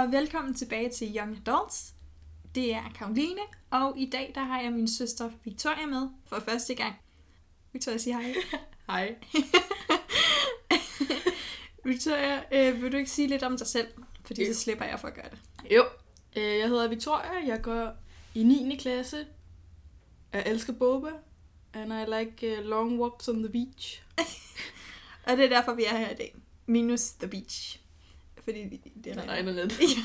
og velkommen tilbage til Young Adults. Det er Karoline, og i dag der har jeg min søster Victoria med for første gang. Victoria, sig hej. Hej. Victoria, øh, vil du ikke sige lidt om dig selv? Fordi Jo. så slipper jeg for at gøre det. Jo, øh, jeg hedder Victoria. Jeg går i 9. klasse. Jeg elsker boba. And I like uh, long walks on the beach. Og det er derfor, vi er her i dag. Minus the beach. Fordi det Det regner. regner lidt.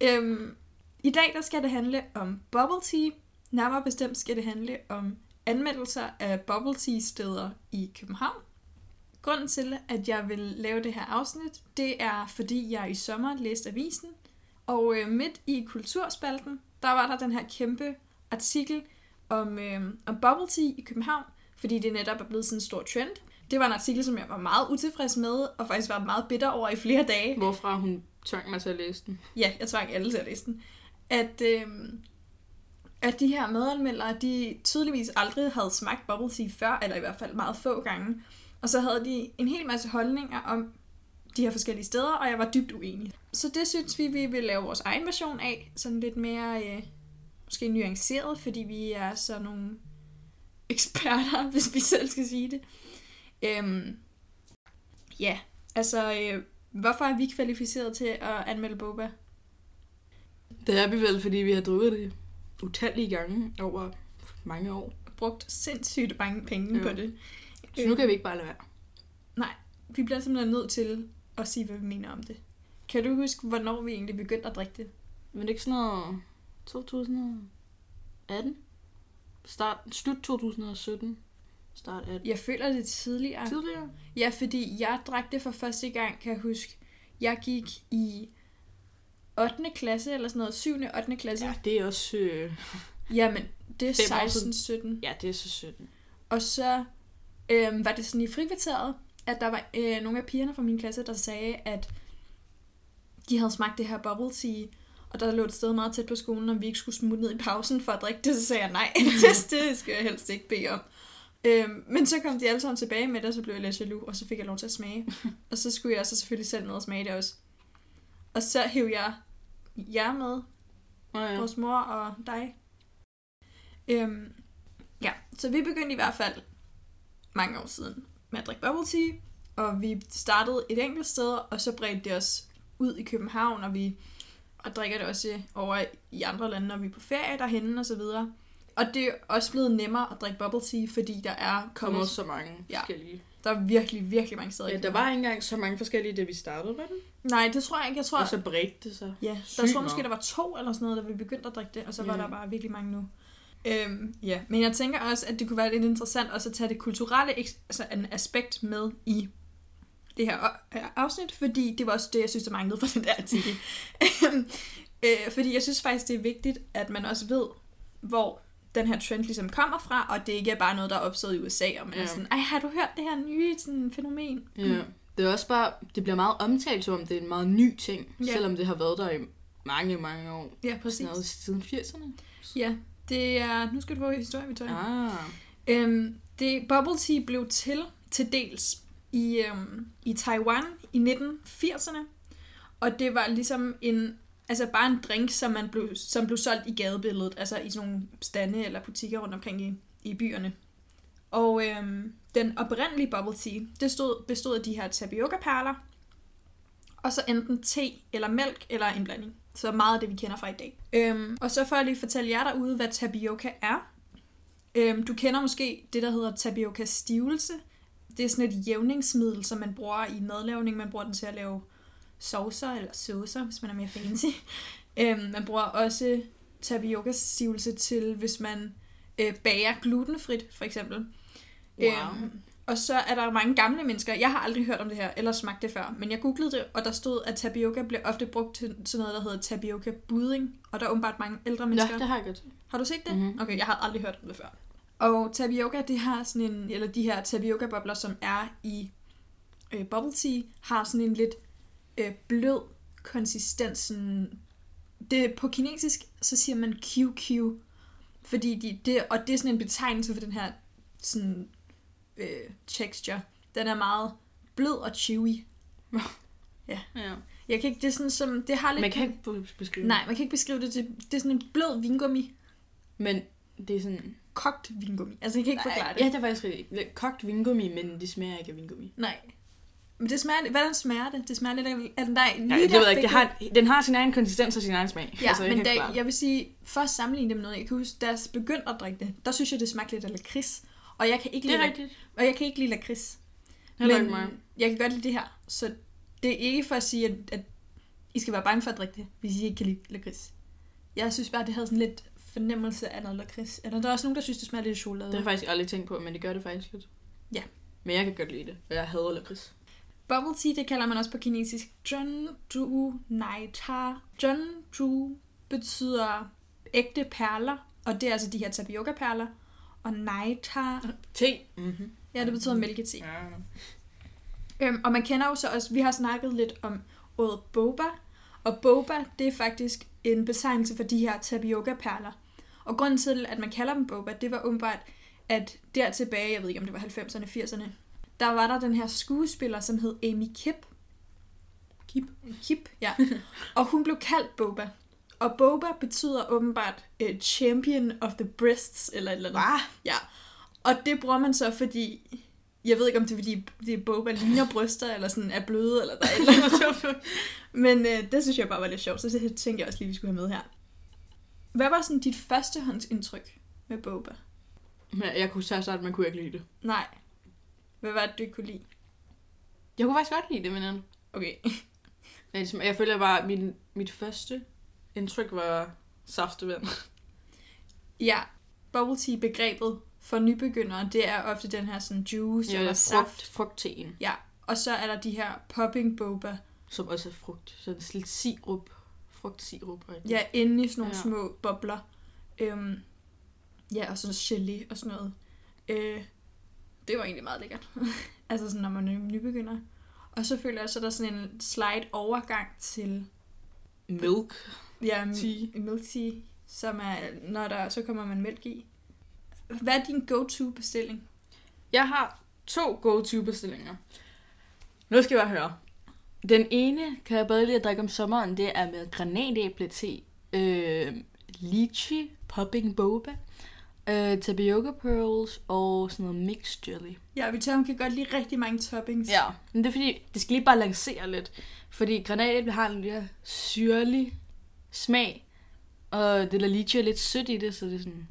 ja. øhm, I dag der skal det handle om bubble tea. Nærmere bestemt skal det handle om anmeldelser af bubble tea steder i København. Grunden til, at jeg vil lave det her afsnit, det er, fordi jeg i sommer læste avisen, og øh, midt i kulturspalten, der var der den her kæmpe artikel om, øh, om bubble tea i København, fordi det netop er blevet sådan en stor trend. Det var en artikel, som jeg var meget utilfreds med, og faktisk var meget bitter over i flere dage. Hvorfra hun tvang mig til at læse den. Ja, jeg tvang alle til at læse den. At, øh, at de her medanmeldere, de tydeligvis aldrig havde smagt bubble tea før, eller i hvert fald meget få gange. Og så havde de en hel masse holdninger om de her forskellige steder, og jeg var dybt uenig. Så det synes vi, vi vil lave vores egen version af, sådan lidt mere øh, måske nuanceret, fordi vi er så nogle eksperter, hvis vi selv skal sige det. Øhm, ja, altså, øh, hvorfor er vi kvalificeret til at anmelde boba? Det er vi vel, fordi vi har drukket det utallige gange over mange år. brugt sindssygt mange penge Ja. på det. Så nu kan vi ikke bare lade være. Nej, vi bliver simpelthen nødt til at sige, hvad vi mener om det. Kan du huske, hvornår vi egentlig begyndte at drikke det? Men det er ikke sådan noget 2018? Start, slut 2017. Start 18. Jeg føler det tidligere. Tidligere? Ja, fordi jeg drak det for første gang, kan jeg huske. Jeg gik i 8. klasse, eller sådan noget, 7. og 8. klasse. Ja, det er også... Øh... Jamen, det er Fem år siden. 16-17. Ja, det er så 17. Og så øhm, var det sådan i frikvarteret, at der var øh, nogle af pigerne fra min klasse, der sagde, at de havde smagt det her bubble tea, og der lå et sted meget tæt på skolen, om vi ikke skulle smutte ned i pausen for at drikke det, så sagde jeg nej, det, det skal jeg helst ikke bede om. Øhm, men så kom de alle sammen tilbage med det, og så blev jeg lidt jaloux, og så fik jeg lov til at smage. og så skulle jeg så selvfølgelig selv ned og smage det også. Og så hæv jeg jer med, Nå ja. vores mor og dig. Øhm, ja, så vi begyndte i hvert fald mange år siden med at drikke bubble tea, og vi startede et enkelt sted, og så bredte det os ud i København, og vi og drikker det også over i andre lande, når vi er på ferie derhenne og så videre. Og det er også blevet nemmere at drikke bubble tea, fordi der er kommet, så mange Ja. forskellige. der er virkelig, virkelig mange steder. Ja, der var ikke engang så mange forskellige, da vi startede med den. Nej, det tror jeg ikke. Jeg tror, Og så bredte det sig. Ja, der tror måske, der var to eller sådan noget, da vi begyndte at drikke det, og så var Ja. der bare virkelig mange nu. Øhm, ja, men jeg tænker også, at det kunne være lidt interessant også at tage det kulturelle altså en aspekt med i det her her afsnit, fordi det var også det, jeg synes, der manglede fra den der artikel. Øhm, øh, fordi jeg synes faktisk, det er vigtigt, at man også ved, hvor den her trend ligesom kommer fra, og det ikke er bare noget, der er opstået i USA, og man ja. er sådan, ej, har du hørt det her nye sådan, fænomen? Ja. Det er også bare, det bliver meget omtalt, som om det er en meget ny ting, Ja. selvom det har været der i mange, mange år. Ja, præcis. Noget siden 80'erne. Ja, det er, nu skal du få historie, Victoria. Ah. Øhm, det, bubble tea blev til til dels i, øhm, i Taiwan i 1980'erne, og det var ligesom en, altså bare en drink, som, man blev, som blev solgt i gadebilledet, altså i sådan nogle stande eller butikker rundt omkring i, i byerne. Og øhm, den oprindelige bubble tea, det stod, bestod af de her tapioca-perler, og så enten te eller mælk eller en blanding. Så meget af det, vi kender fra i dag. Øhm, og så for at lige fortælle jer derude, hvad tapioca er, Øhm, du kender måske det, der hedder tapioca stivelse. Det er sådan et jævningsmiddel, som man bruger i madlavning. Man bruger den til at lave saucer eller saucer, hvis man er mere fancy. øhm, man bruger også tapioca stivelse til, hvis man øh, bager glutenfrit, for eksempel. Wow. Øhm, og så er der mange gamle mennesker, jeg har aldrig hørt om det her, eller smagt det før, men jeg googlede det, og der stod, at tapioca blev ofte brugt til sådan noget, der hedder tapioca budding, og der er åbenbart mange ældre mennesker. Ja, det har jeg godt. Har du set det? Mhm. Okay, jeg har aldrig hørt om det før. Og tapioca, det har sådan en, eller de her tapioca-bobler, som er i øh, bubble tea, har sådan en lidt øh, blød konsistens. Sådan, det, på kinesisk, så siger man QQ, fordi de, det, og det er sådan en betegnelse for den her sådan, øh, texture. Den er meget blød og chewy. Ja. Jeg kan ikke, det er sådan som, det har lidt... Man kan ikke be- beskrive Nej, man kan ikke beskrive det til, det er sådan en blød vingummi. Men det er sådan... Kogt vingummi. Altså, jeg kan ikke forklare det. Ja, det er faktisk rigtigt. Kogt vingummi, men det smager ikke af vingummi. Nej. Men det smager, hvordan smager det? Det smager lidt af, af den der... Nej, det ved jeg ikke. Det har, den har sin egen konsistens og sin egen smag. Ja, altså, jeg men da, det. jeg vil sige, for at sammenligne det med noget, jeg kan huske, da jeg begyndte at drikke det, der synes jeg, det smagte lidt af lakrids. Og jeg kan ikke Det lide, er lak- rigtigt. og jeg kan ikke lide lakrids. Men ikke mig. jeg kan godt lide det her. Så det er ikke for at sige, at, at I skal være bange for at drikke det, hvis I ikke kan lide lakrids. Jeg synes bare, det havde sådan lidt fornemmelse af noget lakrids. Eller der er også nogen, der synes, det smager lidt af chokolade. Det har jeg faktisk aldrig tænkt på, men det gør det faktisk lidt. Ja. Men jeg kan godt lide det, og jeg hader lakrids. Bubble tea, det kalder man også på kinesisk Zhengzhu Nai Ta. Zhengzhu betyder ægte perler, og det er altså de her tapioca-perler. Og Nai Ta, Te. Mm-hmm. ja, det betyder mælkete. Ja. Øhm, og man kender jo så også, vi har snakket lidt om ordet boba, og boba, det er faktisk en betegnelse for de her tapioca-perler. Og grunden til, at man kalder dem boba, det var åbenbart, at der tilbage, jeg ved ikke om det var 90'erne, 80'erne, der var der den her skuespiller, som hed Amy Kip. Kip. Kip, ja. og hun blev kaldt boba. Og boba betyder åbenbart uh, champion of the breasts, eller et eller andet. Hvad? Ja, og det bruger man så, fordi... Jeg ved ikke, om det er, fordi det er boba ligner bryster, eller sådan er bløde, eller der er et eller andet. Men øh, det synes jeg bare var lidt sjovt, så det tænkte jeg også lige, vi skulle have med her. Hvad var sådan dit førstehåndsindtryk med boba? Men jeg kunne sige at man kunne ikke lide det. Nej. Hvad var det, du ikke kunne lide? Jeg kunne faktisk godt lide det, men Okay. jeg, jeg føler bare, at min, mit første indtryk var saftevand. Ja, bubble tea begrebet for nybegyndere, det er ofte den her sådan juice Ja, eller frugt, saft. frugtteen, Ja, og så er der de her popping boba, som også er frugt. Så det er lidt sirup. Frugtsirup. og- ja, inde i sådan nogle Ja. små bobler. Øhm, ja, og så gelé og sådan noget. Øh, det var egentlig meget lækkert. altså sådan, når man er nybegynder. Og så føler jeg, så er der sådan en slight overgang til Milk. ja, Tea. milk tea, som er, når der, så kommer man mælk i. Hvad er din go-to bestilling? Jeg har to go-to bestillinger. Nu skal jeg bare høre. Den ene kan jeg bedre lide at drikke om sommeren. Det er med granatæble te, øh, lychee, popping boba, øh, tapioca pearls og sådan noget mixed jelly. Ja, Victoria, hun kan godt lide rigtig mange toppings. Ja, men det er fordi, det skal lige balancere lidt. Fordi granatæble har en lidt syrlig smag, og det der lychee er lidt sødt i det, så det er sådan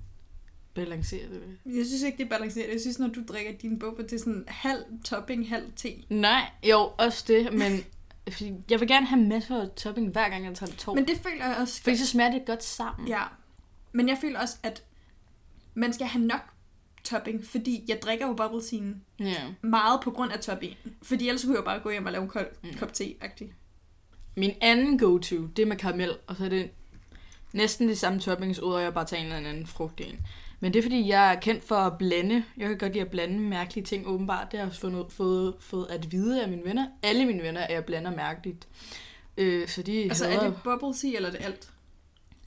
balancerer det. Jeg synes ikke, det er balanceret. Jeg synes, når du drikker din boba, det er sådan halv topping, halv te. Nej, jo, også det, men fordi jeg vil gerne have masser af topping hver gang, jeg tager tår. Men det føler jeg også... Fordi så smager det godt sammen. Ja. Men jeg føler også, at man skal have nok topping, fordi jeg drikker jo bubble tea ja. meget på grund af topping. Fordi ellers kunne jeg jo bare gå hjem og lave en kold Mm. kop te-agtig. Min anden go-to, det er med karamel, og så er det næsten de samme toppings, ud og jeg bare tager en eller anden frugt i en. Men det er fordi, jeg er kendt for at blande. Jeg kan godt lide at blande mærkelige ting, åbenbart. Det har jeg også fået, fået, fået at vide af mine venner. Alle mine venner er, at jeg blander mærkeligt. Øh, så de Altså, hader er det bubble tea, eller er det alt?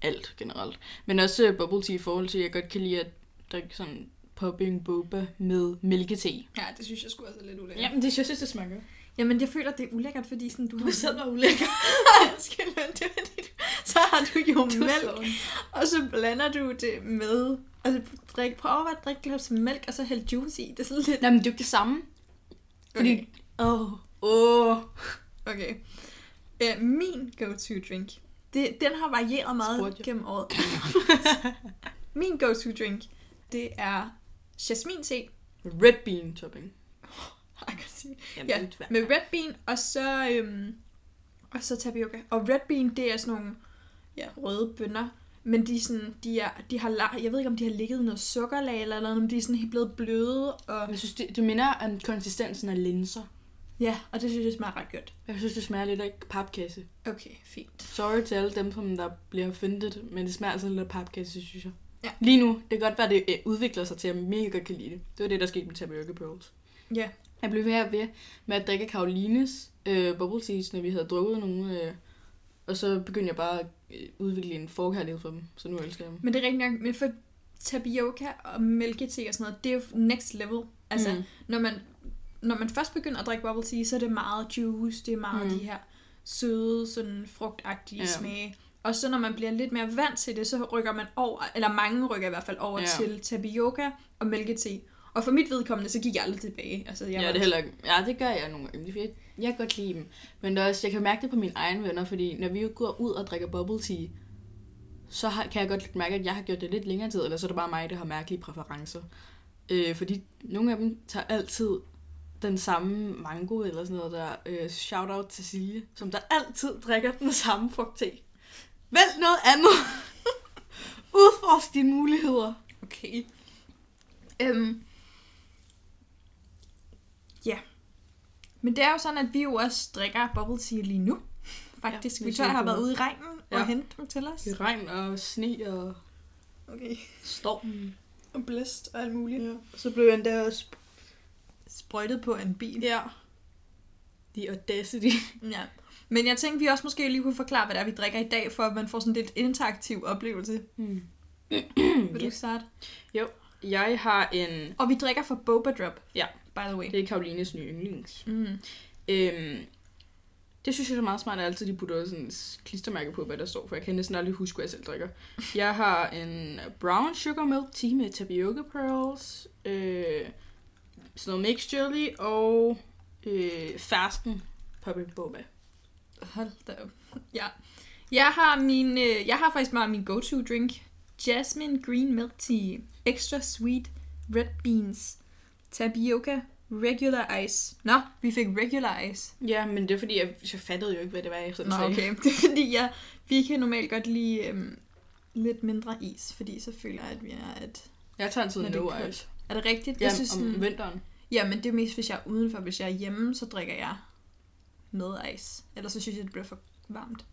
alt generelt. Men også øh, bubble tea i forhold til, at jeg godt kan lide at drikke sådan popping boba med mælkete. Ja, det synes jeg skulle også er lidt ulækkert. Jamen, det synes jeg, det smager. Jamen, jeg føler, det er ulækkert, fordi sådan, du har... mig ulækker. Undskyld, men det er fordi, du- så har du jo mælk, og så blander du det med... Altså, drik, prøv at overveje at drikke et glas mælk, og så hælde juice i. Det er sådan lidt... Nej, men det er jo ikke det samme. Fordi... Åh. Okay. Oh. Åh. okay. Uh, min go-to drink, det, den har varieret meget Spurgte gennem året. min go-to drink, det er jasmin te. Red bean topping. Jeg kan sige. Jamen, Ja, med red bean, og så, øhm, og så tapioca. Og red bean, det er sådan nogle ja, røde bønner, men de, er sådan, de, er, de har, jeg ved ikke, om de har ligget i noget sukkerlag eller noget, men de er sådan helt blevet bløde, og Jeg synes, det, det minder om konsistensen af linser. ja, og det synes jeg smager ret godt. Jeg synes, det smager lidt af papkasse. Okay, fint. Sorry til alle dem, som der bliver offended, men det smager altså lidt af papkasse, synes jeg. Ja. Lige nu, det kan godt være, at det øh, udvikler sig til, at jeg mega godt kan lide det. Det var det, der skete med tapioca pearls. Ja, Jeg blev ved ved med at drikke Karolines øh, bubble teas, når vi havde drukket nogle. Øh, og så begyndte jeg bare at øh, udvikle en forkærlighed for dem. Så nu elsker jeg dem. men det er rigtig nok, men for tapioca og mælkete og sådan noget, det er jo next level. Altså, Mm. når, man, når man først begynder at drikke bubble tea, så er det meget juice, det er meget Mm. de her søde, sådan frugtagtige Ja. smage. Og så når man bliver lidt mere vant til det, så rykker man over, eller mange rykker i hvert fald over Ja. til tapioca og mælkete. Og for mit vedkommende, så gik jeg aldrig tilbage. Altså, jeg Ja, var det er heller ikke. Ja, det gør jeg nogle gange. Jeg, kan godt lide dem. Men det også, jeg kan mærke det på mine egne venner, fordi når vi jo går ud og drikker bubble tea, så har, kan jeg godt mærke, at jeg har gjort det lidt længere tid, eller så er det bare mig, der har mærkelige præferencer. Øh, fordi nogle af dem tager altid den samme mango eller sådan noget der. Øh, shout out til Silje, som der altid drikker den samme frugt te. Vælg noget andet. Udforsk dine muligheder. Okay. Øhm. Ja. Men det er jo sådan, at vi jo også drikker bubble tea lige nu. Faktisk. Ja, vi tør har været ude i regnen og Ja. hente dem til os. I regn og sne og Okay. storm. Og blæst og alt muligt. Ja. Så blev jeg endda også Sprøjtet på en bil. Ja. The audacity. Ja. Men jeg tænkte, vi også måske lige kunne forklare, hvad det er, vi drikker i dag, for at man får sådan lidt interaktiv oplevelse. Mm. Vil du Yes. starte? Jeg har en... Og vi drikker fra Boba Drop. Ja. By the way. Det er Karolines nye yndlings. Mm. Øhm, det synes jeg er meget smart, at altid de putter sådan klistermærke på, hvad der står, for jeg kan næsten aldrig huske, hvad jeg selv drikker. Jeg har en brown sugar milk tea med tapioca pearls, øh, sådan noget mixed jelly og øh, fersken poppy boba. Hold da op. Ja. Jeg har, min, øh, jeg har faktisk meget min go-to drink. Jasmine Green Milk Tea. Extra sweet. Red beans. Tapioca. Regular ice. Nå, vi fik regular ice. Ja, men det er fordi, jeg, jeg fattede jo ikke, hvad det var, jeg selv Nå, sagde. okay. Det er fordi, jeg, vi kan normalt godt lide øhm, lidt mindre is, fordi så føler jeg, at vi er et... Jeg tager altid er no ice. Er det rigtigt? Ja, jeg synes, om sådan, vinteren. ja, men det er mest, hvis jeg er udenfor. Hvis jeg er hjemme, så drikker jeg med ice. Ellers så synes jeg, det bliver for varmt.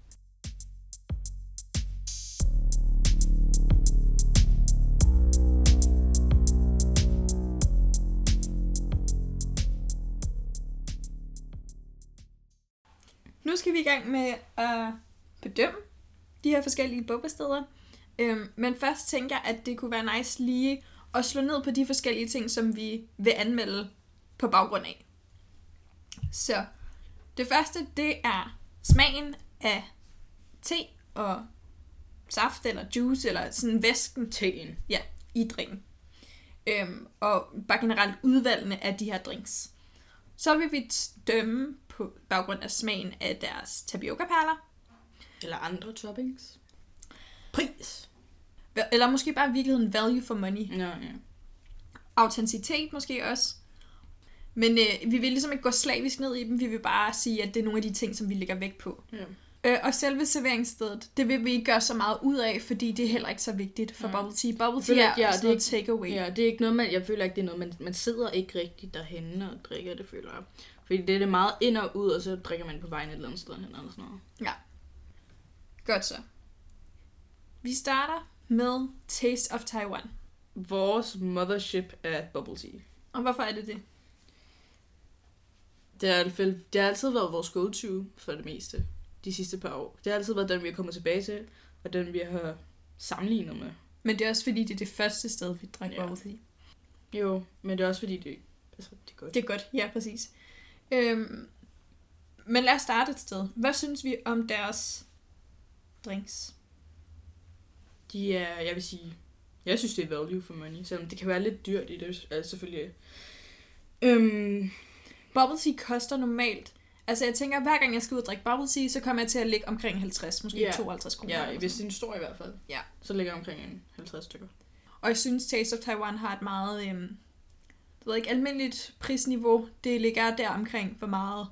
Skal vi i gang med at bedømme de her forskellige bobasteder. Øhm, men først tænker jeg, at det kunne være nice lige at slå ned på de forskellige ting, som vi vil anmelde på baggrund af. Så det første, det er smagen af te og saft eller juice eller sådan væsken Teen. i drinken. Øhm, og bare generelt udvalgene af de her drinks. Så vil vi dømme på baggrund af smagen af deres tapioca-perler. Eller andre toppings. Pris. Eller måske bare i virkeligheden value for money. Ja, ja. Autenticitet måske også. Men øh, vi vil ligesom ikke gå slavisk ned i dem. Vi vil bare sige, at det er nogle af de ting, som vi lægger vægt på. ja. Øh, og selve serveringsstedet, det vil vi ikke gøre så meget ud af, fordi det er heller ikke så vigtigt for Nej. bubble tea. Bubble tea er ikke- ja, er sådan noget takeaway. Ja, det er ikke noget, man, jeg føler ikke, det er noget, man, man sidder ikke rigtigt derhenne og drikker det, føler jeg. Fordi det er det meget ind og ud, og så drikker man på vejen et eller andet sted hen eller sådan noget. Godt så. Vi starter med Taste of Taiwan. Vores mothership af bubble tea. Og hvorfor er det det? Det har, det har altid været vores go-to for det meste de sidste par år. Det har altid været den, vi er kommet tilbage til, og den, vi har sammenlignet med. Men det er også fordi, det er det første sted, vi drikker Ja. ja. bubble tea. Jo, men det er også fordi, det, altså, det er godt. Det er godt, ja, præcis. Øhm, men lad os starte et sted. Hvad synes vi om deres drinks? De er, jeg vil sige, jeg synes, det er value for money, selvom det kan være lidt dyrt i det, altså selvfølgelig. Øhm, Bubble tea koster normalt... Altså jeg tænker, hver gang jeg skal ud og drikke bubble tea, så kommer jeg til at ligge omkring 50, måske Ja. 52 kroner. ja, eller hvis det er en stor i hvert fald, Ja. så ligger jeg omkring en 50 stykker. Og jeg synes, Taste of Taiwan har et meget... Øhm, ved ikke, almindeligt prisniveau. Det ligger der omkring, hvor meget...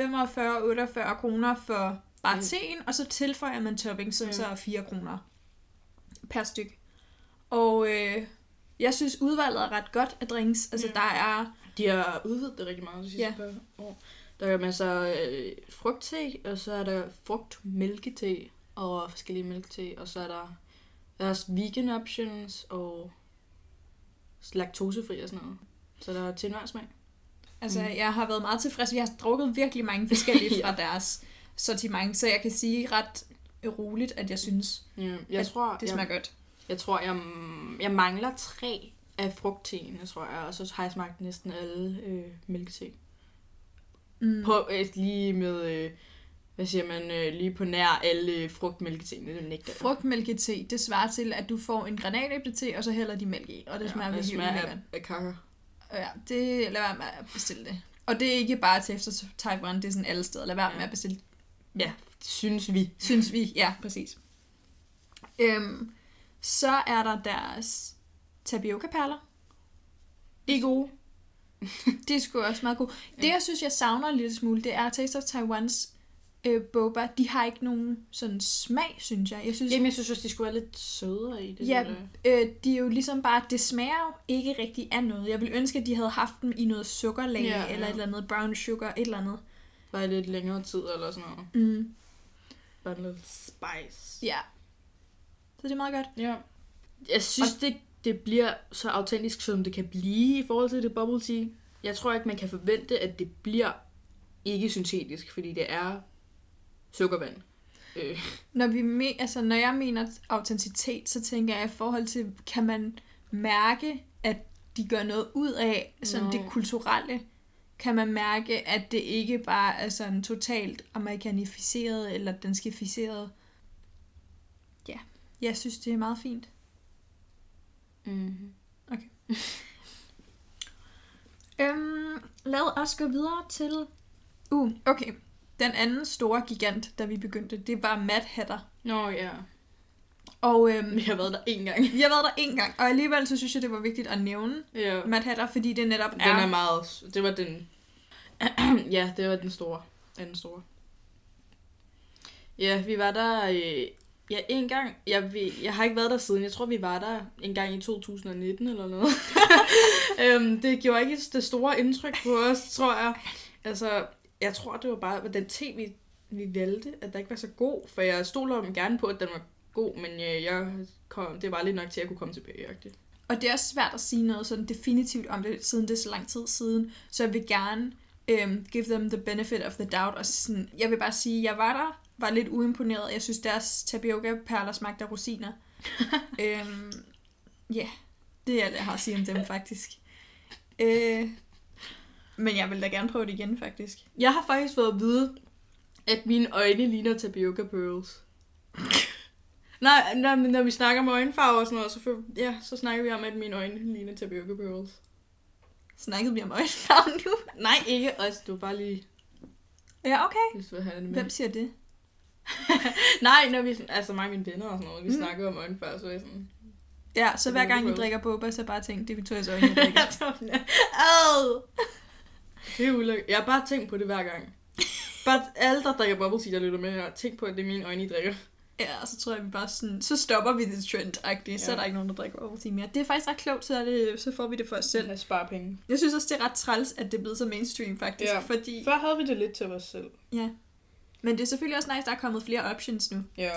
45-48 kroner for bare Mm. teen, og så tilføjer man topping, som Ja. så er 4 kroner per styk. Og øh, jeg synes, udvalget er ret godt af drinks. Altså, Ja. der er... De har udvidet det rigtig meget de sidste Ja. par år. Der er masser af øh, frugtte, og så er der frugtmælkete og forskellige mælkete, og så er der, der er også vegan options og laktosefri og sådan noget. Så der er til enhver smag. Altså, Mm. jeg har været meget tilfreds. Vi har drukket virkelig mange forskellige Ja. fra deres sortiment, så jeg kan sige ret roligt, at jeg synes, Ja, jeg At tror, det smager godt. Jeg tror, jeg, jeg mangler tre af frugtteen, jeg tror jeg, og så har jeg smagt næsten alle øh, mælkete. Mm. På, øh, lige med, øh, hvad siger man, øh, lige på nær alle frugtmælketingene, det nægter jeg. Frugtmælkete, det svarer til, at du får en granatæblete, og så hælder de mælk i, og det smager ja, det virkelig smager ulækkert. af, af kakker. Ja, det lad være med at bestille det. Og det er ikke bare til efter Taiwan, det er sådan alle steder. Lad være med at bestille, Ja, synes vi. synes vi. Ja, præcis. Øhm, så er der deres tapioca-perler. De er gode. De er sgu også meget gode. Det, jeg synes, jeg savner en lille smule, det er Taste of Taiwans øh, boba. De har ikke nogen sådan smag, synes jeg. Jeg synes, Jamen, jeg synes også, de skulle være lidt sødere i det. Ja, øh, de er jo ligesom bare, det smager jo ikke rigtig af noget. Jeg ville ønske, at de havde haft dem i noget sukkerlag, Ja, ja, eller et eller andet brown sugar, et eller andet. Bare lidt længere tid eller sådan noget. Mm. Bare lidt spice. Ja. Så det er meget godt. Ja. Jeg synes, det, det bliver så autentisk, som det kan blive i forhold til det bubble tea. Jeg tror ikke, man kan forvente, at det bliver ikke syntetisk, fordi det er sukkervand. Øh, Når, vi me, altså, når jeg mener autenticitet, så tænker jeg i forhold til, kan man mærke, at de gør noget ud af sådan Nå. det kulturelle? Kan man mærke, at det ikke bare er sådan totalt amerikanificeret eller danskificeret? Ja, jeg synes, det er meget fint. mm-hmm. Øhm, lad os gå videre til... Uh, okay. Den anden store gigant, da vi begyndte, det var Mad Hatter. Nå ja, Og øhm, vi har været der en gang. vi har været der en gang, og alligevel så synes jeg, det var vigtigt at nævne Ja. Mad Hatter, fordi det netop Den er... er meget... Det var den... ja, det var den store. Den store. Ja, vi var der... Øh, ja, en gang. Jeg, vi, jeg har ikke været der siden. Jeg tror, vi var der en gang i 2019 eller noget. øhm, det gjorde ikke det store indtryk på os, tror jeg. Altså, jeg tror, det var bare den te, vi, vi valgte, at der ikke var så god. For jeg stoler dem gerne på, at den var god, men øh, jeg kom, det var lidt nok til, at jeg kunne komme tilbage. -agtigt. Og det er også svært at sige noget sådan definitivt om det, siden det er så lang tid siden. Så jeg vil gerne øhm, give them the benefit of the doubt. Og sådan, jeg vil bare sige, jeg var der, var lidt uimponeret. Jeg synes, deres tapioca-perler smagte af rosiner. øhm, ja, det er alt, jeg har at sige om dem, faktisk. Øh, men jeg vil da gerne prøve det igen, faktisk. Jeg har faktisk fået at vide, at mine øjne ligner tapioca pearls. nej, nej, men når vi snakker om øjenfarve og sådan noget, så, for, ja, så snakker vi om, at mine øjne ligner tapioca pearls. Snakkede vi om øjenfarven nu? Nej, ikke os. Du bare lige Ja, okay. til at have det med. Hvem siger det? Nej, når vi, altså mig og mine venner og sådan noget, vi Mm. snakker om øjenfarve, så er jeg sådan... Ja, så hver gang I drikker boba, så bare tænk, det er Victorias øjne, jeg drikker. Ad! Det er ulækkert. Jeg har bare tænkt på det hver gang. Bare alle, der drikker bubble tea, der lytter med her, tænk på, at det er mine øjne, I drikker. Ja, og så tror jeg, vi bare sådan, så stopper vi det trend-agtigt, så Ja. er der ikke nogen, der drikker tea mere. Det er faktisk ret klogt, så, er det, så får vi det for os selv. Jeg sparer penge. Jeg synes også, det er ret træls, at det er blevet så mainstream, faktisk, Ja. fordi... Før havde vi det lidt til os selv. Ja. Men det er selvfølgelig også nice, der er kommet flere options nu. Ja.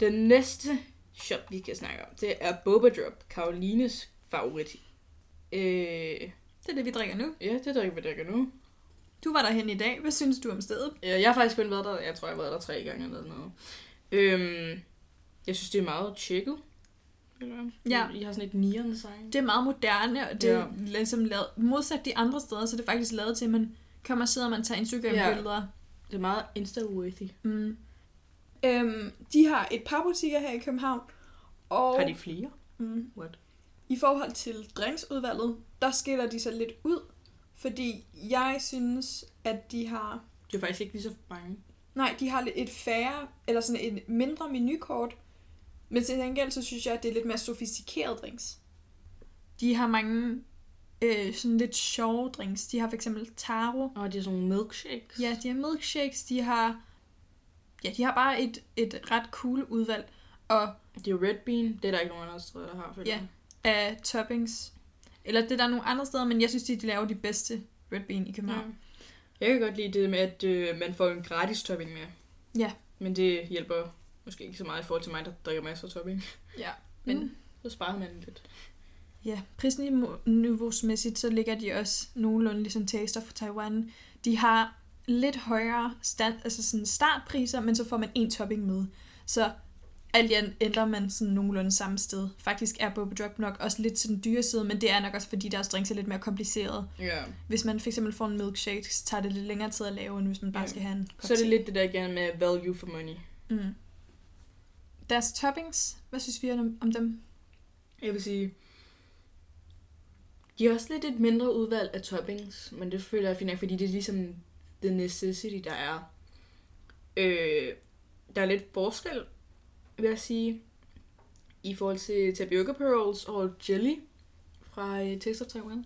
Den næste shop, vi skal snakke om, det er Boba Drop, Karolines favorit. Øh, Det er det, vi drikker nu. ja, det drikker vi drikker nu. Du var derhen i dag. Hvad synes du om stedet? Ja, Jeg har faktisk kun været der, jeg tror, jeg har været der tre gange eller noget. Øhm, jeg synes, det er meget tjekket. Ja. I har sådan et neon design. Det er meget moderne, og det er Ja. ligesom lavet, modsat de andre steder, så er det faktisk lavet til, at man kommer og sidder og man tager Instagram-billeder. Det er meget insta-worthy. Mm. Øhm, de har et par butikker her i København, og Har de flere? mm, What? i forhold til drinksudvalget, der skiller de sig lidt ud, fordi jeg synes, at de har Det er faktisk ikke lige så mange. Nej, de har lidt et færre, eller sådan et mindre menukort. Men til gengæld, så synes jeg, at det er lidt mere sofistikerede drinks. De har mange øh, sådan lidt sjove drinks. De har for eksempel taro. Og det er sådan nogle milkshakes. Ja, de har milkshakes. De har, ja, de har bare et, et ret cool udvalg og Det er red bean. Det er der ikke nogen andre steder, der har. føler Ja. af toppings. Eller det er der nogle andre steder, men jeg synes, de, de laver de bedste red bean i København. Jeg kan godt lide det med, at øh, man får en gratis topping med. Ja. Men det hjælper måske ikke så meget i forhold til mig, der drikker masser af topping. Ja. Men Mm. så sparer man lidt. Ja, prisniveausmæssigt, så ligger de også nogenlunde ligesom Taster for Taiwan. De har lidt højere stand, altså sådan startpriser, men så får man en topping med. Så alt i alt ender man sådan nogenlunde samme sted. Faktisk er Boba Drop nok også lidt til den dyre side, men det er nok også fordi deres drinks er lidt mere kompliceret. Ja. Hvis man fx får en milkshake, så tager det lidt længere tid at lave, end hvis man bare Ja. skal have en kop Så er det lidt det der igen med value for money. Mm. Deres toppings, hvad synes vi om, om dem? Jeg vil sige, de har også lidt et mindre udvalg af toppings, men det føler jeg fint fordi det er ligesom the necessity, der er. Øh, der er lidt forskel, vil jeg sige, i forhold til tapioca pearls og jelly fra øh, Taste of Taiwan.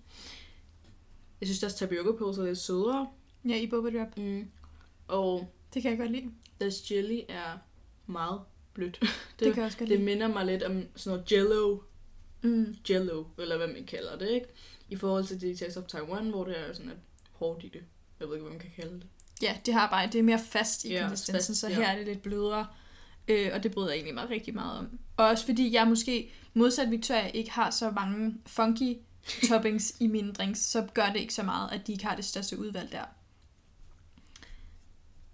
Jeg synes, deres tapioca pearls er lidt sødere. Ja, i Boba Drop. Mm. Og Det kan jeg godt lide. deres jelly er meget blødt. Det, Det- det kan jeg også godt Det lide. minder mig lidt om sådan noget jello Mm. jello, eller hvad man kalder det, ikke? I forhold til det Taste of Taiwan, hvor det er sådan et hårdt i det. Jeg ved ikke, hvad man kan kalde det. Ja, det har bare, det er mere fast i Ja, konsistensen, fast, så ja. her er det lidt blødere. Øh, og det bryder jeg egentlig mig rigtig meget om. Og også fordi jeg måske, modsat Victoria, ikke har så mange funky toppings i mine drinks, så gør det ikke så meget, at de ikke har det største udvalg der.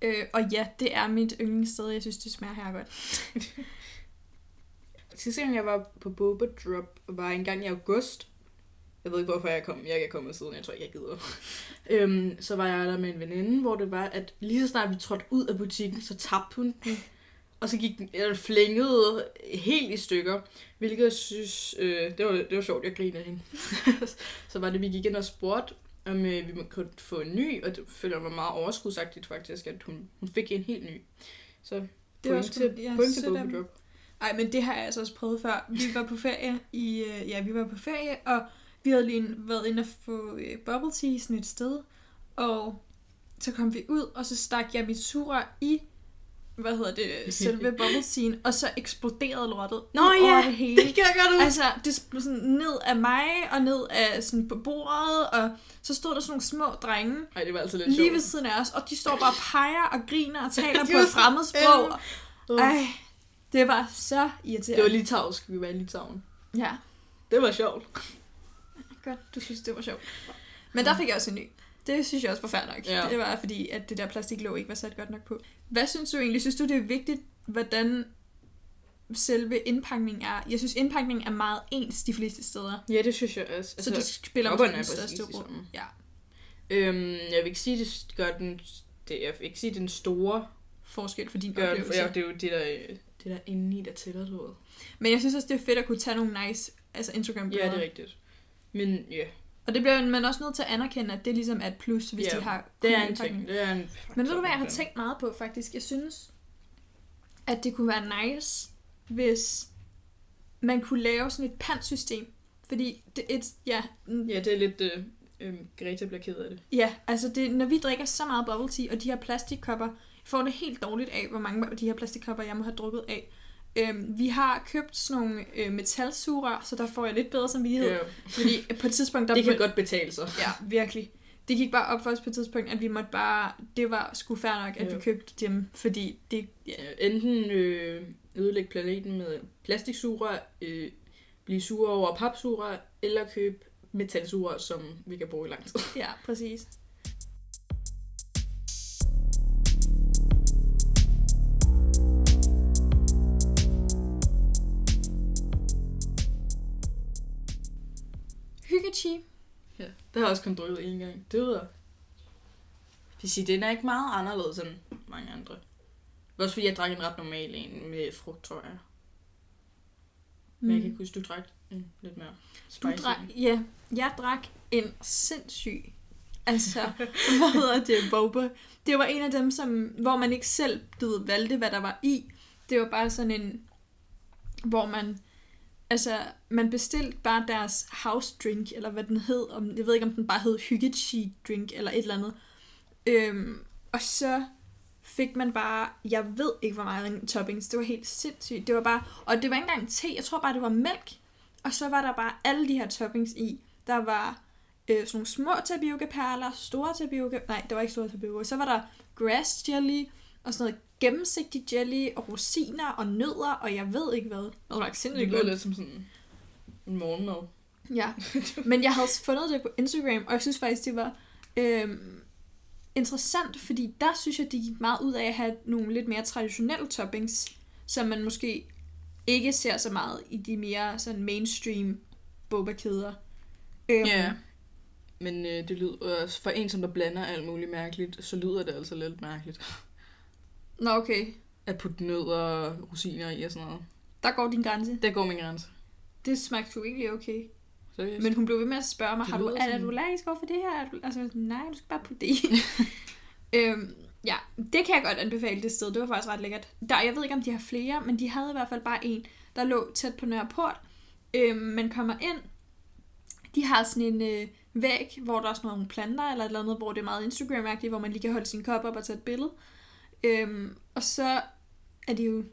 Øh, og ja, det er mit yndlingssted. Jeg synes, det smager her godt. Sidste gang, jeg var på Boba Drop, var en gang i august. Jeg ved ikke, hvorfor jeg kom. Jeg er kommet siden. Jeg tror ikke, jeg gider. øhm, så var jeg der med en veninde, hvor det var, at lige så snart vi trådte ud af butikken, så tabte hun den. Og så gik den eller flængede helt i stykker. Hvilket jeg synes, øh, det, var, det var sjovt, jeg griner af hende. så var det, vi gik ind og spurgte, om øh, vi kunne få en ny, og det føler mig meget overskudsagtigt faktisk, at hun, hun fik en helt ny. Så Det var point sgu- til, ja, point til Boba. Drop. Ej, men det har jeg altså også prøvet før. Vi var på ferie i, øh, ja, vi var på ferie, og vi havde lige været inde og få øh, bubble tea sådan et sted, og så kom vi ud, og så stak jeg mit sugerør i, hvad hedder det, selve bubble teen, og så eksploderede lortet Nå ud over ja, det hele. Det kan jeg godt ud. Altså, det blev sådan ned af mig, og ned af sådan på bordet, og så stod der sådan nogle små drenge, Ej, det var altså lidt lige sjovt. ved siden af os, og de står bare og peger og griner og taler på et fremmed sprog. Ej, det var så irriterende. Det var litauisk, vi var i Litauen. Ja, Det var sjovt. Godt. Du synes, det var sjovt. Men der fik jeg også en ny. Det synes jeg også var fair nok. Ja. Det var fordi, at det der plastiklåg ikke var sat godt nok på. Hvad synes du egentlig? Synes du, det er vigtigt, hvordan selve indpakningen er? Jeg synes, indpakningen er meget ens de fleste steder. Ja, det synes jeg også. Altså, så det spiller måske den største rolle. Ja, Øhm, jeg vil ikke sige, det gør den... Det, jeg vil ikke sige, den store forskel for din gør det, oplevelse. ja, det er jo det der, øh, det der indeni, der tæller, ved. Men jeg synes også, det er fedt at kunne tage nogle nice altså instagram Ja, det er rigtigt. Men ja, Og det bliver man også nødt til at anerkende, at det ligesom er et plus, hvis Ja, de har det er en ting. Det er en Men ved du hvad, jeg har tænkt meget på faktisk? Jeg synes, at det kunne være nice, hvis man kunne lave sådan et pantsystem. Fordi det, et, ja, Ja, det er lidt... Øh, øh, Greta bliver ked af det. ja, altså det, når vi drikker så meget bubble tea, og de her plastikkopper, jeg får det helt dårligt af, hvor mange af de her plastikkopper, jeg må have drukket af. Øhm, vi har købt sådan nogle øh, metalsugerør, så der får jeg lidt bedre samvittighed. Ja, Fordi på et tidspunkt, der det kan godt betale sig. Ja, virkelig. Det gik bare op for os på et tidspunkt, at vi måtte bare... Det var sgu fair nok, at Ja. vi købte dem, fordi det... Ja, enten øh, ødelægge planeten med plastiksugerør, øh, blive sure over papsugerør, eller købe metalsugerør, som vi kan bruge i lang tid. ja præcis. Hyggechi. Ja, det har jeg også kun drukket en gang. Det ved jeg. Det sige, den er ikke meget anderledes end mange andre. Også fordi, jeg drak en ret normal en med frugt, tror jeg. Men jeg kan ikke huske, du drak en lidt mere spicy. Mm. Du drak, ja, jeg drak en sindssyg, altså, hvad hedder det, boba. Det var en af dem, som, hvor man ikke selv, du ved, valgte, hvad der var i. Det var bare sådan en, hvor man, altså, man bestilte bare deres house drink, eller hvad den hed, om, jeg ved ikke, om den bare hed hyggechi drink, eller et eller andet. Øhm, og så fik man bare, jeg ved ikke, hvor meget toppings, det var helt sindssygt. Det var bare, og det var ikke engang te, jeg tror bare, det var mælk. Og så var der bare alle de her toppings i. Der var øh, sådan nogle små tapioca-perler, store tapioca... Nej, det var ikke store tapioca. Så var der grass jelly, og sådan noget gennemsigtig jelly, og rosiner, og nødder, og jeg ved ikke hvad. Det var Det sindssygt lyder godt. lidt som sådan en morgenmad. Ja, men jeg havde fundet det på Instagram, og jeg synes faktisk, det var øhm, interessant, fordi der synes jeg, det gik meget ud af at have nogle lidt mere traditionelle toppings, som man måske ikke ser så meget i de mere sådan mainstream boba-kæder. Øhm, Ja. Men øh, det lyder også, for en, som der blander alt muligt mærkeligt, så lyder det altså lidt mærkeligt. Nå, okay. At putte nødder og rosiner i og sådan noget. Der går din grænse. Der går min grænse. Det smagte jo egentlig okay. Seriøst. Men hun blev ved med at spørge mig, Det har du, er, er du allergisk over for det her? Er du, altså, nej, du skal bare putte det i. øhm, ja, det kan jeg godt anbefale det sted. Det var faktisk ret lækkert. Der, jeg ved ikke, om de har flere, men de havde i hvert fald bare en, der lå tæt på Nørreport. Øhm, man kommer ind. De har sådan en øh, væg, hvor der er sådan nogle planter, eller et eller andet, hvor det er meget Instagram-agtigt, hvor man lige kan holde sin kop op og tage et billede. Øhm, og så er det jo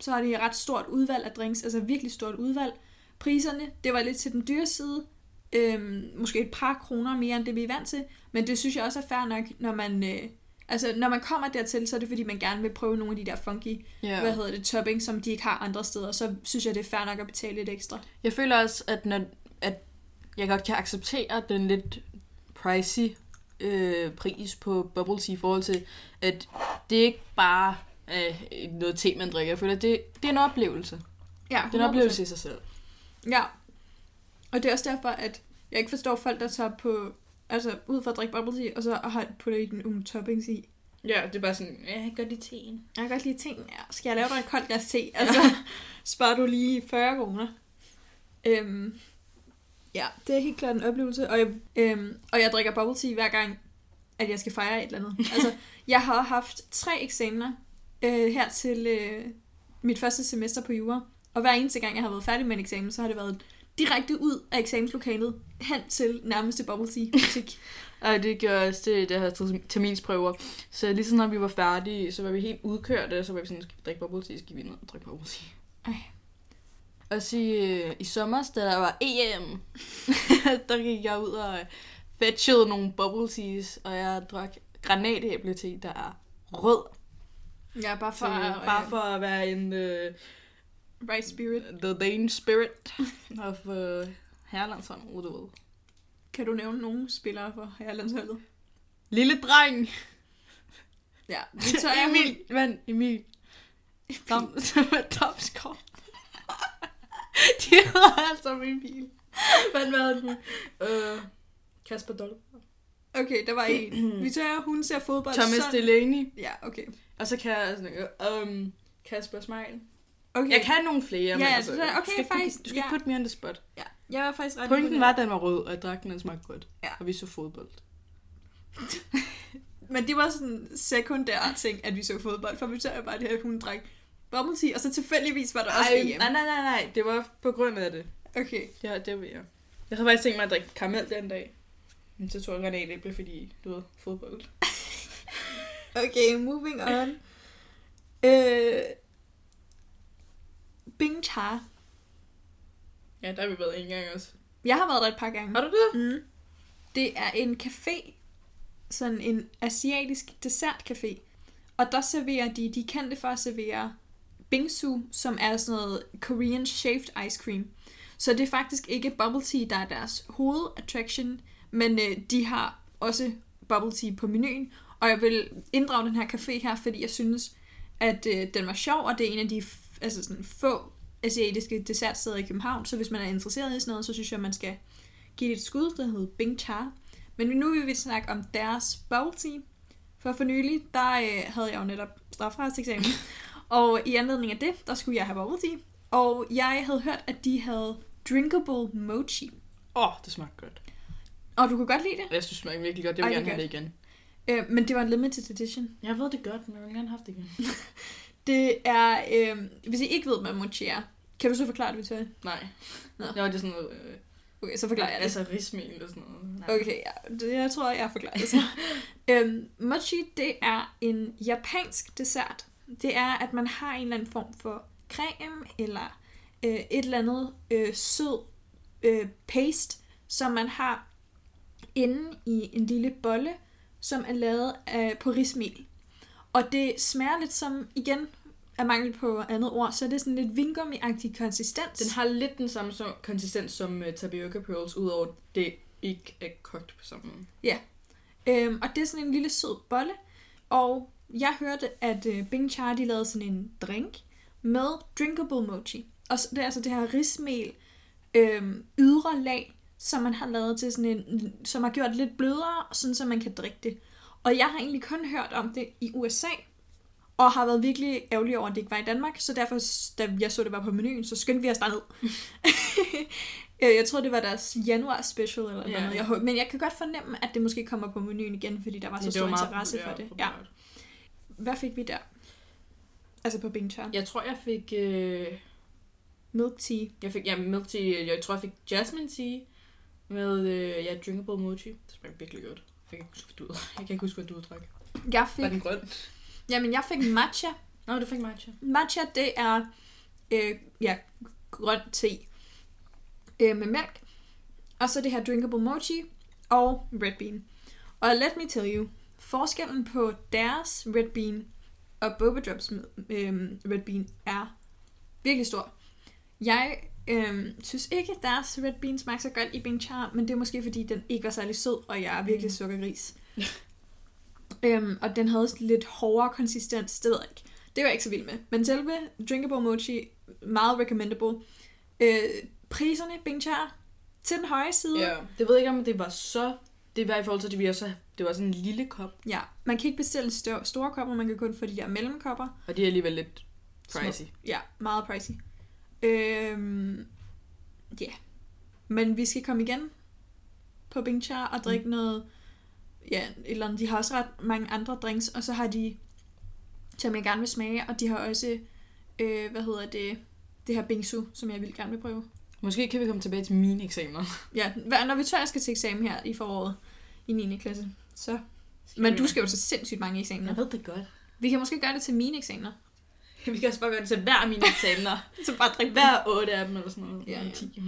så er det et ret stort udvalg af drinks, altså virkelig stort udvalg. Priserne, det var lidt til den dyre side. Øhm, måske et par kroner mere, end det vi er vant til. Men det synes jeg også er fair nok, når man... Øh, altså, når man kommer dertil, så er det fordi, man gerne vil prøve nogle af de der funky, ja. hvad hedder det, topping, som de ikke har andre steder. Så synes jeg, det er fair nok at betale lidt ekstra. Jeg føler også, at, når, at jeg godt kan acceptere den lidt pricey øh, pris på bubble tea i forhold til, at det er ikke bare øh, noget te, man drikker. Jeg føler, at det, det er en oplevelse. Ja, Det er en oplevelse i sig selv. Ja. Og det er også derfor, at jeg ikke forstår folk, der tager på... Altså, ud for at drikke bubble tea, og så har putter i nogle toppings i. Ja, det er bare sådan, ja, jeg gør det teen. Jeg kan godt lide ting. Ja, skal jeg lave dig et koldt glas te? Altså, sparer du lige 40 kroner. Øhm, ja, det er helt klart en oplevelse. Og jeg, øhm, og jeg drikker bubble tea hver gang, at jeg skal fejre et eller andet. Altså, jeg har haft tre eksamener øh, her til øh, mit første semester på jura. Og hver eneste gang, jeg har været færdig med en eksamen, så har det været direkte ud af eksamenslokalet hen til nærmeste bubble tea butik. Og det gør også det, det her terminsprøver. Så lige så når vi var færdige, så var vi helt udkørte, og så var vi sådan, skal vi drikke bubble tea, skal vi ned og drikke bubble tea. Ej. Og så øh, i sommer, da der var EM, der gik jeg ud og fetchede nogle bubble teas, og jeg drak granatæble der er rød. Ja, bare for, For, at, bare for at være en uh, right spirit. the Dane spirit of uh, herrelandsholdet, du ved. Kan du nævne nogle spillere for herrelandsholdet? Lille dreng! Ja, Victoria Emil, vand, Emil. Dom, Tomsgaard. De hedder altså min bil. Hvad var det? Øh, Kasper Dolp. Okay, der var en. Victoria, hun ser fodbold. Thomas sådan- Delaney. Ja, okay. Og så kan jeg sådan, um, Kasper Smile. okay. Jeg kan nogle flere, men Ja, altså, det er- du okay, skal, faktisk, Du, skal ja. ikke putte mere on the spot. Ja, jeg var faktisk ret Pointen var, at den var rød, og jeg drak den, den smagte godt. Ja. Og vi så fodbold. Men det var sådan en sekundær ting, at vi så fodbold. For Victoria bare det, at hun drak bubble tea, og så tilfældigvis var der også Ej, EM. nej, nej, nej, nej. Det var på grund af det. Okay. Ja, det vil jeg. Jeg havde faktisk tænkt mig at drikke karamel den dag. Men så tog jeg granatæble, fordi du ved, fodbold. Okay, moving on. Øh, Bing Cha. Ja, der har vi været en gang også. Jeg har været der et par gange. Har du det? Mm. Det er en café, sådan en asiatisk dessertcafé. Og der serverer de, de er kendte for at servere bingsu, som er sådan noget Korean shaved ice cream. Så det er faktisk ikke bubble tea, der er deres hovedattraction, men øh, de har også bubble tea på menuen. Og jeg vil inddrage den her café her, fordi jeg synes, at øh, den var sjov, og det er en af de f- altså sådan, få asiatiske dessertsteder i København. Så hvis man er interesseret i sådan noget, så synes jeg, man skal give det et skud, der hedder Bing Cha. Men nu vil vi snakke om deres bubble tea. For for nylig, der øh, havde jeg jo netop strafferetseksamen, og i anledning af det, der skulle jeg have bubble tea. Og jeg havde hørt, at de havde drinkable mochi. Åh, oh, det smagte godt. Og du kunne godt lide det. Jeg synes, det smagte virkelig godt. Jeg vil Ej, gerne det er have det igen. Øh, men det var en limited edition. Jeg ved det godt, men jeg vil gerne have det igen. Det er, øh, hvis I ikke ved, hvad mochi er, kan du så forklare det, Victoria? Nej. Nå. Det var det sådan noget... Øh, Okay, så forklarer jeg det. Altså rismel og sådan noget. Nej. Okay, ja, det, jeg tror, jeg forklarer det så. øhm, mochi, det er en japansk dessert. Det er, at man har en eller anden form for creme, eller øh, et eller andet øh, sød øh, paste, som man har inde i en lille bolle, som er lavet af, på rismel. Og det smager lidt som, igen, af mangel på andet ord, så er det sådan lidt vingummi-agtig konsistens. Den har lidt den samme som, konsistens som uh, tapioca pearls, udover det ikke er kogt på samme måde. Øhm, og det er sådan en lille sød bolle. Og jeg hørte, at øh, Bing Cha, de lavede sådan en drink, med drinkable mochi. Og det er altså det her rismel øhm, ydre lag, som man har lavet til sådan en, som har gjort det lidt blødere, sådan så man kan drikke det. Og jeg har egentlig kun hørt om det i USA, og har været virkelig ærgerlig over, at det ikke var i Danmark, så derfor, da jeg så det var på menuen, så skyndte vi os derned. Øh, jeg tror, det var deres januar special eller noget. Jeg, men jeg kan godt fornemme, at det måske kommer på menuen igen, fordi der var så Det stor var interesse for populært, det. Ja. Hvad fik vi der? Altså på Bing Chan. Jeg tror, jeg fik... Øh, Milk tea. jeg fik ja, milk tea. Jeg tror, jeg fik jasmine tea med øh, ja, drinkable mochi. Det smagte virkelig godt. Jeg kan ikke huske, hvad du, jeg kan ikke huske, hvad du drak. Jeg Var fik, den grøn? jamen, jeg fik matcha. Nå, du fik matcha. Matcha, det er øh, ja, grøn te øh, med mælk. Og så det her drinkable mochi og red bean. Og let me tell you, forskellen på deres red bean og Boba Drops øh, red bean er virkelig stor. Jeg øh, synes ikke, at deres red bean smager så godt i Bing Char, men det er måske fordi, den ikke var særlig sød, og jeg er virkelig Mm. sukkergris. øhm, og den havde lidt hårdere konsistens, det ved jeg ikke. Det var jeg ikke så vild med. Men selve drinkable mochi, meget recommendable. Øh, priserne, Bing Char, til den høje side. Ja. Det ved jeg ikke, om det var så... Det var i forhold til, at det var, så, det var sådan en lille kop. ja. Man kan ikke bestille stør, store kopper, man kan kun få de der mellemkopper. Og det er alligevel lidt Små. pricey. Ja, meget pricey. Øhm, ja. Yeah. Men vi skal komme igen på Bing Cha og drikke mm. noget, ja, et eller andet. De har også ret mange andre drinks, og så har de, som jeg gerne vil smage, og de har også, øh, hvad hedder det, det her bingsu, som jeg vil gerne vil prøve. Måske kan vi komme tilbage til mine eksamener. Ja, når vi tør skal til eksamen her i foråret i 9. klasse, så... Men du skal jo så sindssygt mange eksamener. Jeg ved det godt. Vi kan måske gøre det til mine eksamener. Vi kan også bare gøre det til hver af mine eksamener. Så bare drikke hver... otte af dem, eller sådan noget. Ja, ja. 10.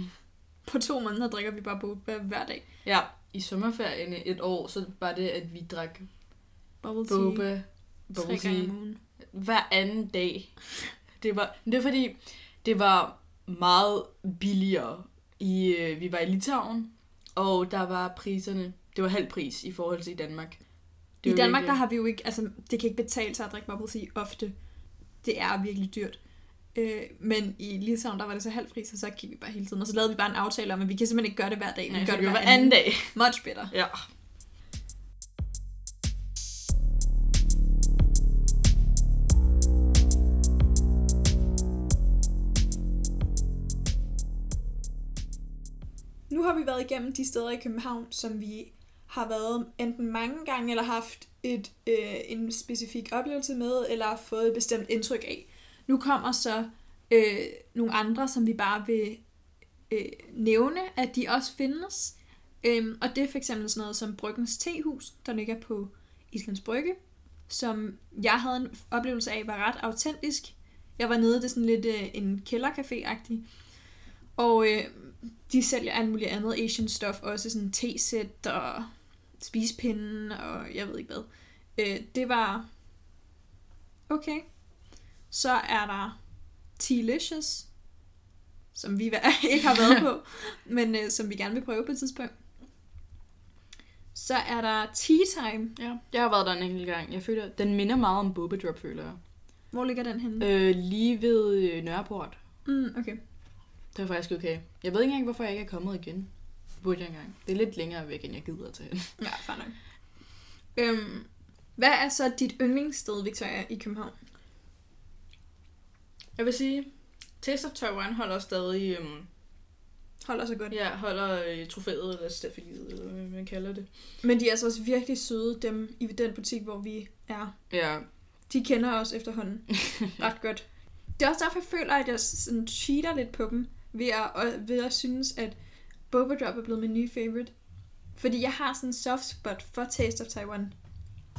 På to måneder drikker vi bare boba hver dag. Ja, i sommerferien et år, så var det, at vi drak Bubble tea. boba, bubble tea, hver anden dag. Det var, det var fordi, det var meget billigere. I, øh, vi var i Litauen, og der var priserne, det var halv pris i forhold til i Danmark. Det I Danmark, virkelig- der har vi jo ikke, altså det kan ikke betale sig at drikke bubble tea ofte. Det er virkelig dyrt. Øh, men i Litauen, der var det så halv pris, og så gik vi bare hele tiden. Og så lavede vi bare en aftale om, at vi kan simpelthen ikke gøre det hver dag. Vi Nej, gør så det hver var anden dag. Much better. Ja. Nu har vi været igennem de steder i København, som vi har været enten mange gange, eller haft et, øh, en specifik oplevelse med, eller har fået et bestemt indtryk af. Nu kommer så øh, nogle andre, som vi bare vil øh, nævne, at de også findes. Øhm, og det er for eksempel sådan noget som Bryggens Tehus, der ligger på Islands Brygge, som jeg havde en oplevelse af var ret autentisk. Jeg var nede, det er sådan lidt øh, en kældercafé-agtig. Og øh, de sælger alt muligt andet Asian stuff, også sådan te-sæt og spispinden og jeg ved ikke hvad. Øh, det var okay. Så er der Tealicious, som vi ikke har været på, men øh, som vi gerne vil prøve på et tidspunkt. Så er der Tea Time. ja. Jeg har været der en enkelt gang. Jeg føler, den minder meget om Boba Drop, føler jeg. Hvor ligger den henne? Øh, lige ved øh, Nørreport. Mm, okay. Det var faktisk okay. Jeg ved ikke engang, hvorfor jeg ikke er kommet igen. Burde jeg engang. Det er lidt længere væk, end jeg gider hen. Ja, fair nok. Øhm, hvad er så dit yndlingssted, Victoria, i København? Jeg vil sige, Taste of Taiwan holder stadig... Øhm, Holder så godt. ja, holder øh, trofæet, eller stafeliet, eller hvad man kalder det. Men de er altså også virkelig søde, dem i den butik, hvor vi er. Ja, De kender os efterhånden ret godt. Det er også derfor, jeg føler, at jeg sådan cheater lidt på dem, ved at, ved at synes, at Boba Drop er blevet min nye favorite. Fordi jeg har sådan en soft spot for Taste of Taiwan.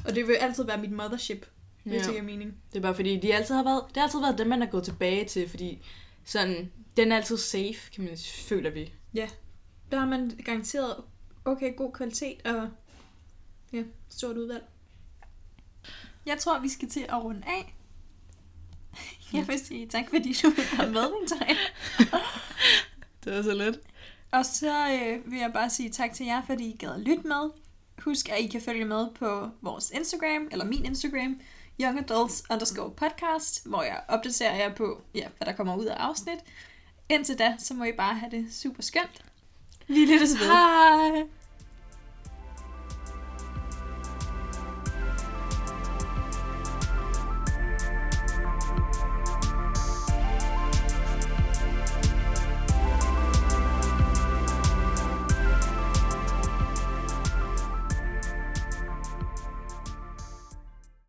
Og det vil altid være mit mothership, hvis ja. det giver mening. Det er bare fordi, de altid har været, det har altid været dem, man er gået tilbage til, fordi sådan, den er altid safe, kan man føler vi. Der har man garanteret okay god kvalitet og ja, stort udvalg. Jeg tror, vi skal til at runde af. Jeg vil sige tak, fordi du være med, Victoria. Det var så let. Og så øh, vil jeg bare sige tak til jer, fordi I gad at lytte med. Husk, at I kan følge med på vores Instagram, eller min Instagram, Young Adults underscore podcast, hvor jeg opdaterer jer på, ja, hvad der kommer ud af afsnit. Indtil da, så må I bare have det super skønt. Vi lyttes ved. Hej!